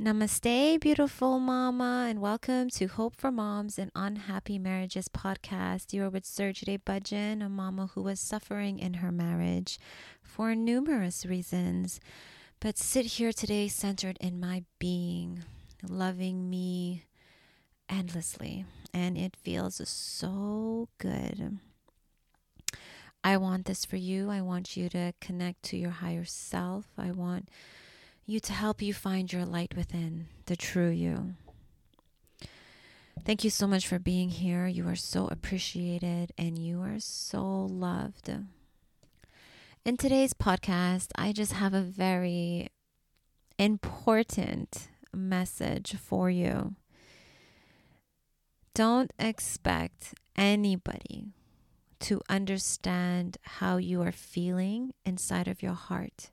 Namaste, beautiful mama, and welcome to Hope for Moms and Unhappy Marriages podcast. You are with Surgery Budgen, a mama who was suffering in her marriage for numerous reasons, but sit here today centered in my being, loving me endlessly, and it feels so good. I want this for you. I want you to connect to your higher self. I want you to help you find your light within, the true you. Thank you so much for being here. You are so appreciated and you are so loved. In today's podcast, I just have a very important message for you. Don't expect anybody to understand how you are feeling inside of your heart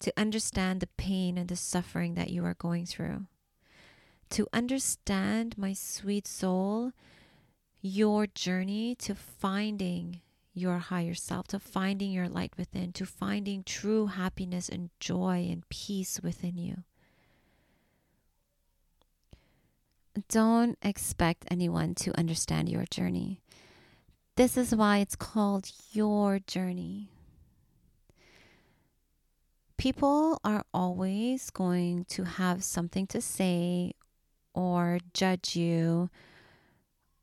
to understand the pain and the suffering that you are going through. To understand, my sweet soul, your journey to finding your higher self, to finding your light within, to finding true happiness and joy and peace within you. Don't expect anyone to understand your journey. This is why it's called your journey people are always going to have something to say or judge you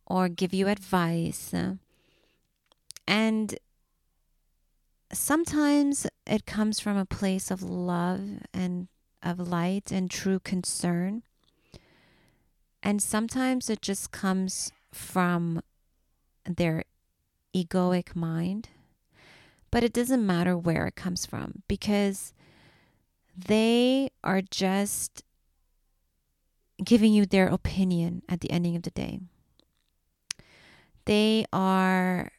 or give you advice. And sometimes it comes from a place of love and of light and true concern. And sometimes it just comes from their egoic mind. But it doesn't matter where it comes from because they are just giving you their opinion at the ending of the day. They are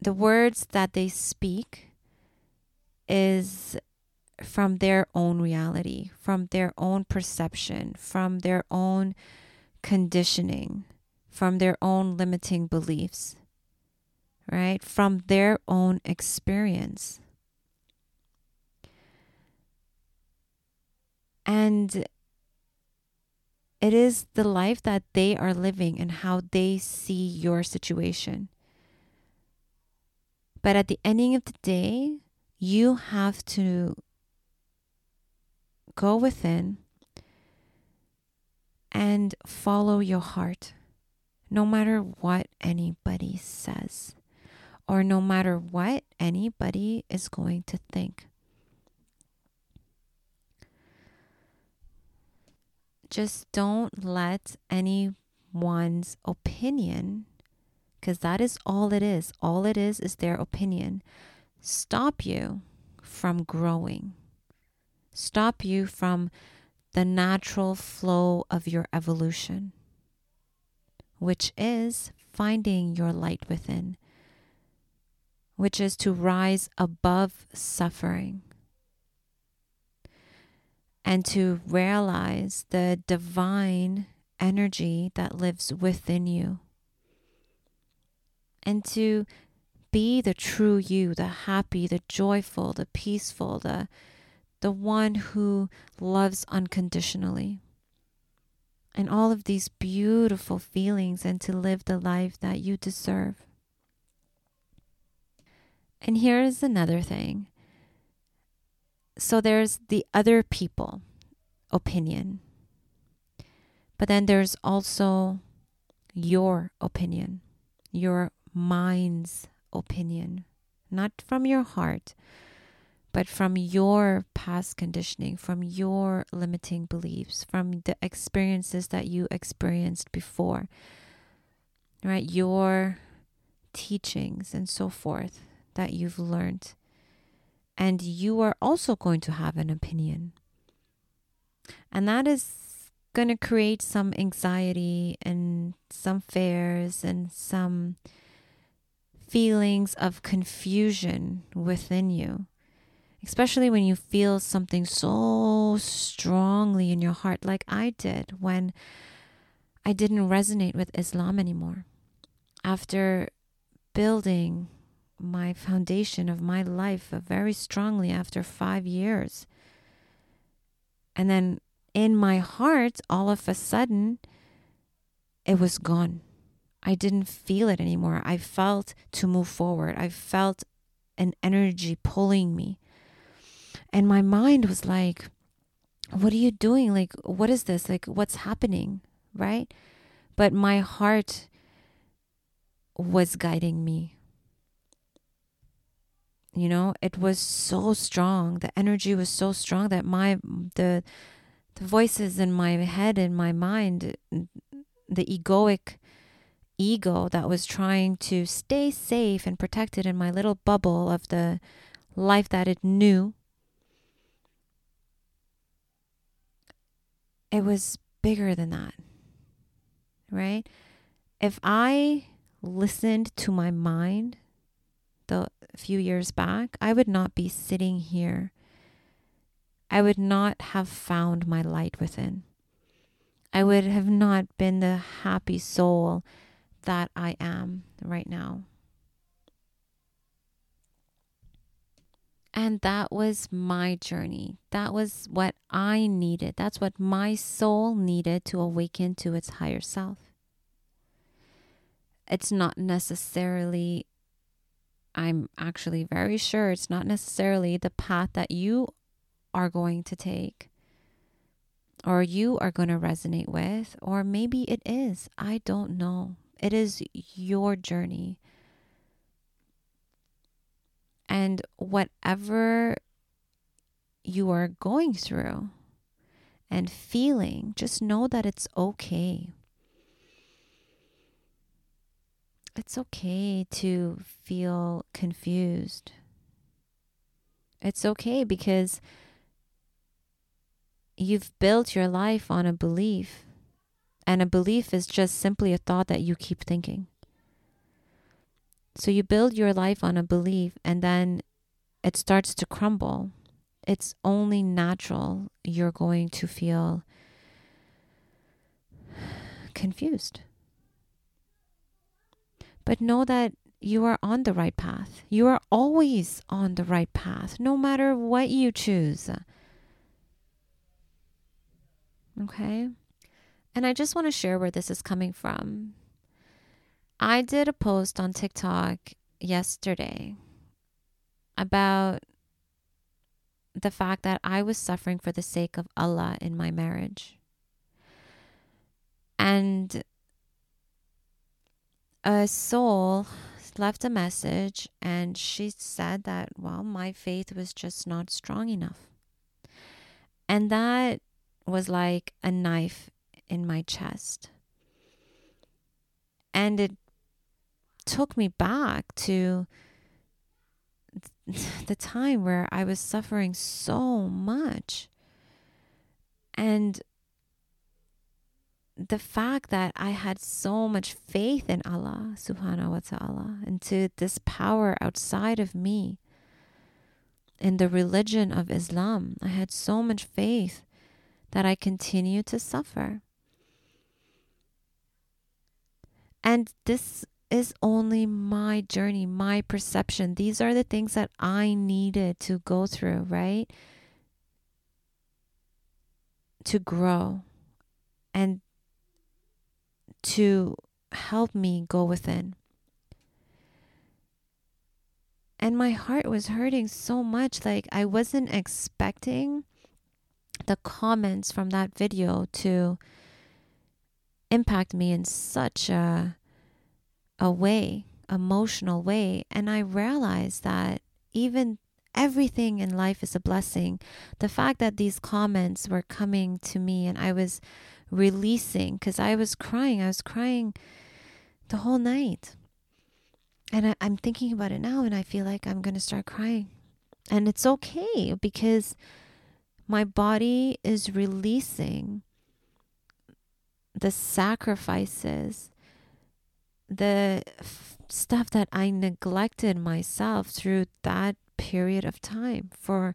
the words that they speak is from their own reality, from their own perception, from their own conditioning, from their own limiting beliefs, right? From their own experience. And it is the life that they are living and how they see your situation. But at the ending of the day, you have to go within and follow your heart, no matter what anybody says or no matter what anybody is going to think. Just don't let anyone's opinion, because that is all it is, all it is is their opinion, stop you from growing, stop you from the natural flow of your evolution, which is finding your light within, which is to rise above suffering and to realize the divine energy that lives within you. And to be the true you, the happy, the joyful, the peaceful, the the one who loves unconditionally. And all of these beautiful feelings and to live the life that you deserve. And here is another thing so there's the other people opinion. But then there's also your opinion, your mind's opinion, not from your heart, but from your past conditioning, from your limiting beliefs, from the experiences that you experienced before, right? Your teachings and so forth that you've learned and you are also going to have an opinion. And that is going to create some anxiety and some fears and some feelings of confusion within you. Especially when you feel something so strongly in your heart, like I did when I didn't resonate with Islam anymore. After building my foundation of my life uh, very strongly after five years. And then in my heart, all of a sudden, it was gone. I didn't feel it anymore. I felt to move forward. I felt an energy pulling me. And my mind was like, What are you doing? Like, what is this? Like, what's happening? Right? But my heart was guiding me. You know, it was so strong. The energy was so strong that my the the voices in my head and my mind, the egoic ego that was trying to stay safe and protected in my little bubble of the life that it knew. It was bigger than that, right? If I listened to my mind the few years back, I would not be sitting here. I would not have found my light within. I would have not been the happy soul that I am right now. And that was my journey. That was what I needed. That's what my soul needed to awaken to its higher self. It's not necessarily, I'm actually very sure it's not necessarily the path that you are going to take or you are going to resonate with, or maybe it is. I don't know. It is your journey. And whatever you are going through and feeling, just know that it's okay. It's okay to feel confused. It's okay because you've built your life on a belief and a belief is just simply a thought that you keep thinking. So you build your life on a belief and then it starts to crumble. It's only natural you're going to feel confused. But know that you are on the right path. You are always on the right path, no matter what you choose. Okay? And I just want to share where this is coming from. I did a post on TikTok yesterday about the fact that I was suffering for the sake of Allah in my marriage. And a soul left a message and she said that, well, my faith was just not strong enough. And that was like a knife in my chest. And it took me back to the time where I was suffering so much. And the fact that I had so much faith in Allah subhanahu wa ta'ala and to this power outside of me in the religion of Islam, I had so much faith that I continued to suffer. And this is only my journey, my perception. These are the things that I needed to go through, right? To grow and to help me go within. And my heart was hurting so much. Like, I wasn't expecting the comments from that video to impact me in such a a way, emotional way, and I realized that even everything in life is a blessing. The fact that these comments were coming to me and I was releasing because I was crying. I was crying the whole night. And I, I'm thinking about it now and I feel like I'm going to start crying. And it's okay because my body is releasing the sacrifices, the f- stuff that I neglected myself through that period of time for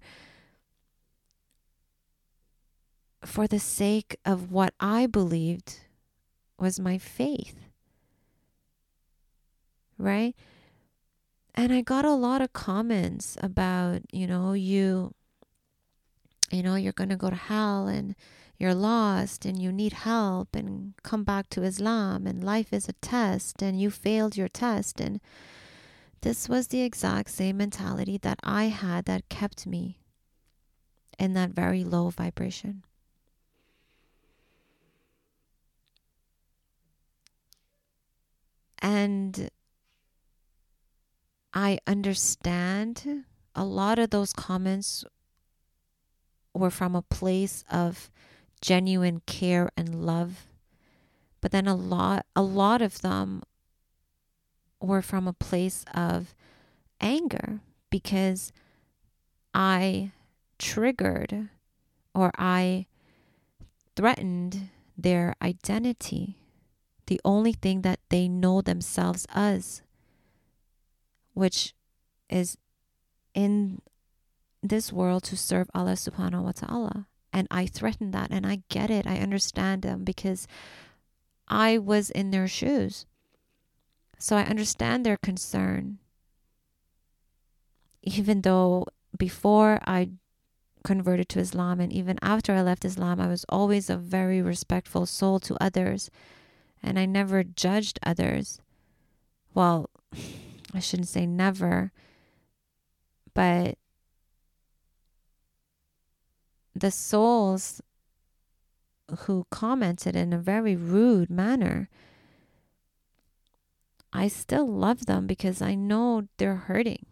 for the sake of what I believed was my faith. Right? And I got a lot of comments about, you know, you you know, you're going to go to hell and you're lost and you need help and come back to Islam and life is a test and you failed your test and this was the exact same mentality that I had that kept me in that very low vibration. And I understand a lot of those comments were from a place of genuine care and love. But then a lot a lot of them were from a place of anger because I triggered or I threatened their identity, the only thing that they know themselves as, which is in this world to serve Allah subhanahu wa ta'ala. And I threaten that and I get it. I understand them because I was in their shoes. So I understand their concern. Even though before I converted to Islam and even after I left Islam, I was always a very respectful soul to others and I never judged others. Well, I shouldn't say never, but the souls who commented in a very rude manner, I still love them because I know they're hurting,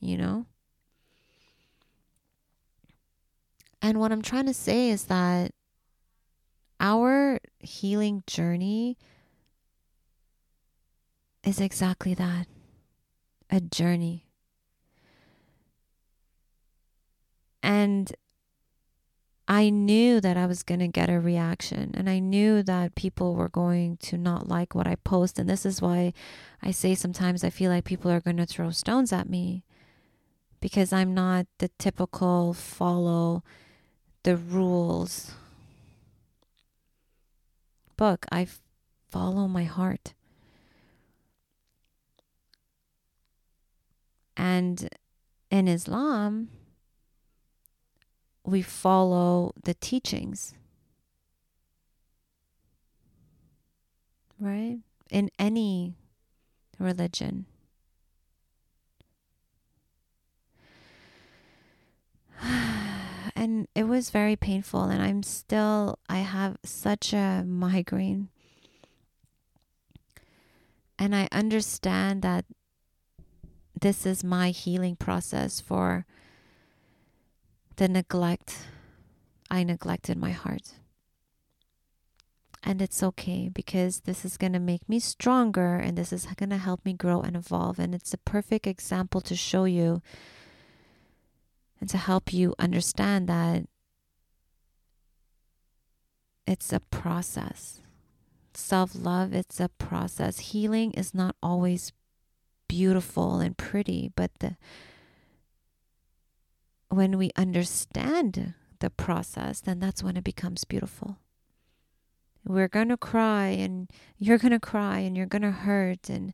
you know? And what I'm trying to say is that our healing journey is exactly that a journey. And I knew that I was going to get a reaction and I knew that people were going to not like what I post. And this is why I say sometimes I feel like people are going to throw stones at me because I'm not the typical follow the rules book. I follow my heart. And in Islam, we follow the teachings. Right? In any religion. And it was very painful and I'm still I have such a migraine. And I understand that this is my healing process for the neglect I neglected my heart. And it's okay because this is going to make me stronger and this is going to help me grow and evolve. And it's a perfect example to show you and to help you understand that it's a process. Self love, it's a process. Healing is not always beautiful and pretty, but the when we understand the process, then that's when it becomes beautiful. We're going to cry and you're going to cry and you're going to hurt, and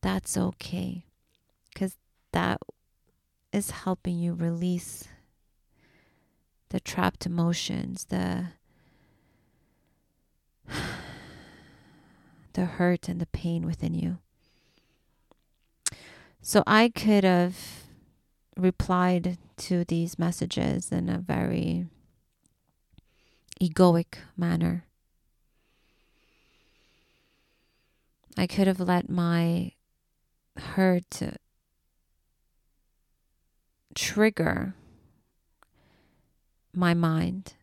that's okay because that is helping you release the trapped emotions, the the hurt and the pain within you. So I could have replied to these messages in a very egoic manner. I could have let my hurt trigger my mind.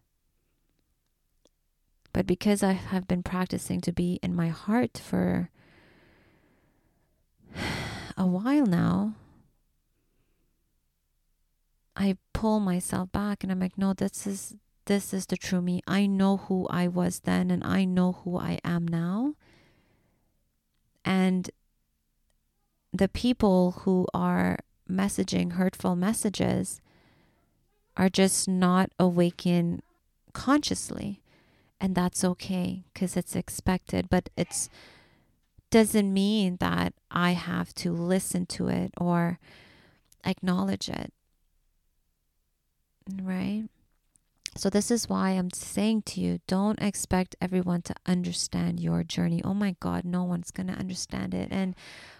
But because I have been practicing to be in my heart for a while now, I pull myself back and I'm like, no, this is this is the true me. I know who I was then and I know who I am now. And the people who are messaging hurtful messages are just not awakened consciously. And that's okay because it's expected, but it's doesn't mean that I have to listen to it or acknowledge it right? So, this is why I'm saying to you don't expect everyone to understand your journey. Oh my God, no one's going to understand it. And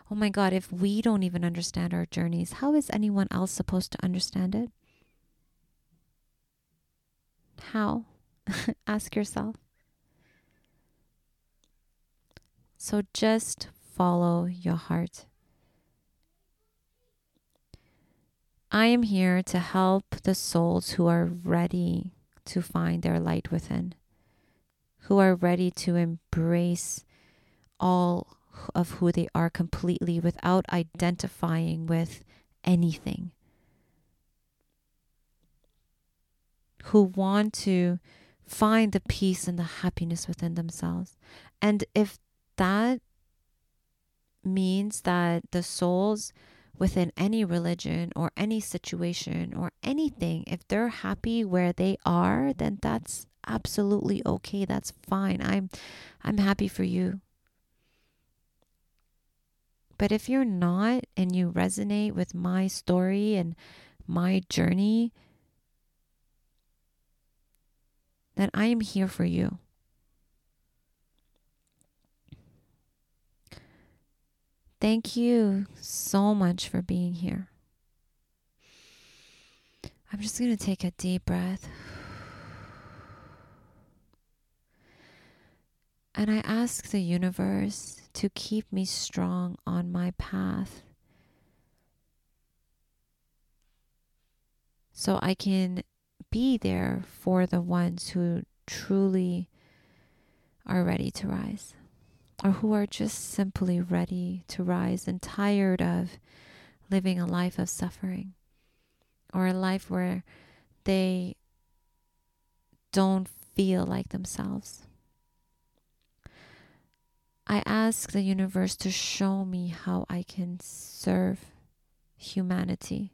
oh my God, if we don't even understand our journeys, how is anyone else supposed to understand it? How? Ask yourself. So just follow your heart. I am here to help the souls who are ready to find their light within, who are ready to embrace all of who they are completely without identifying with anything, who want to find the peace and the happiness within themselves. And if that means that the souls within any religion or any situation or anything, if they're happy where they are, then that's absolutely okay. That's fine. I'm I'm happy for you. But if you're not and you resonate with my story and my journey, then I am here for you. Thank you so much for being here. I'm just going to take a deep breath. And I ask the universe to keep me strong on my path so I can be there for the ones who truly are ready to rise or who are just simply ready to rise and tired of living a life of suffering or a life where they don't feel like themselves. I ask the universe to show me how I can serve humanity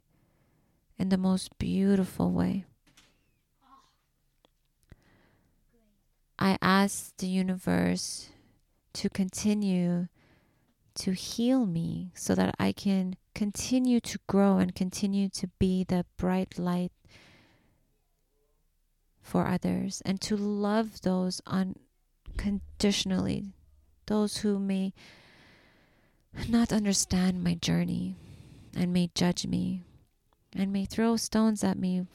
in the most beautiful way. I ask the universe to continue to heal me so that I can continue to grow and continue to be the bright light for others and to love those unconditionally, those who may not understand my journey and may judge me and may throw stones at me,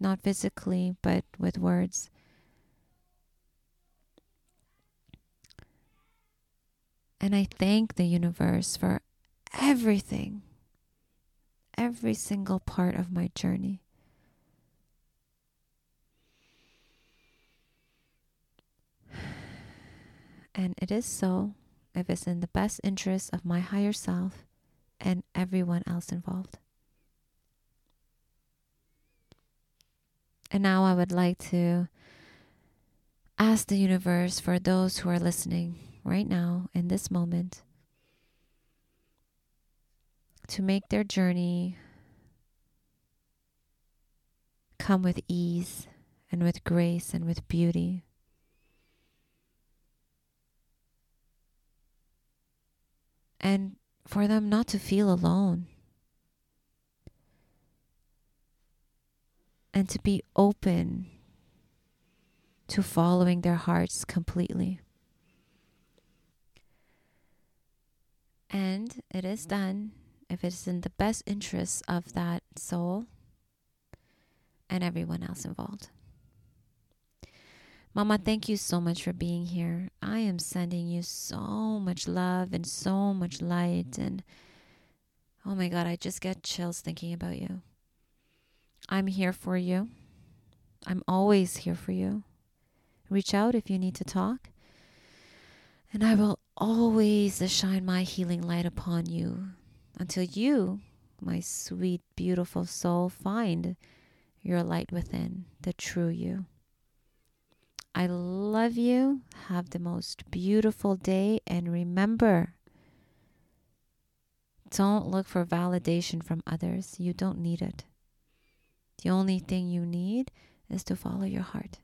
not physically, but with words. And I thank the universe for everything, every single part of my journey. And it is so if it's in the best interest of my higher self and everyone else involved. And now I would like to ask the universe for those who are listening right now in this moment to make their journey come with ease and with grace and with beauty. And for them not to feel alone. And to be open to following their hearts completely. And it is done if it is in the best interests of that soul and everyone else involved. Mama, thank you so much for being here. I am sending you so much love and so much light. And oh my God, I just get chills thinking about you. I'm here for you. I'm always here for you. Reach out if you need to talk. And I will always shine my healing light upon you until you, my sweet, beautiful soul, find your light within, the true you. I love you. Have the most beautiful day. And remember, don't look for validation from others. You don't need it. The only thing you need is to follow your heart.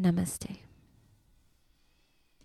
Namaste.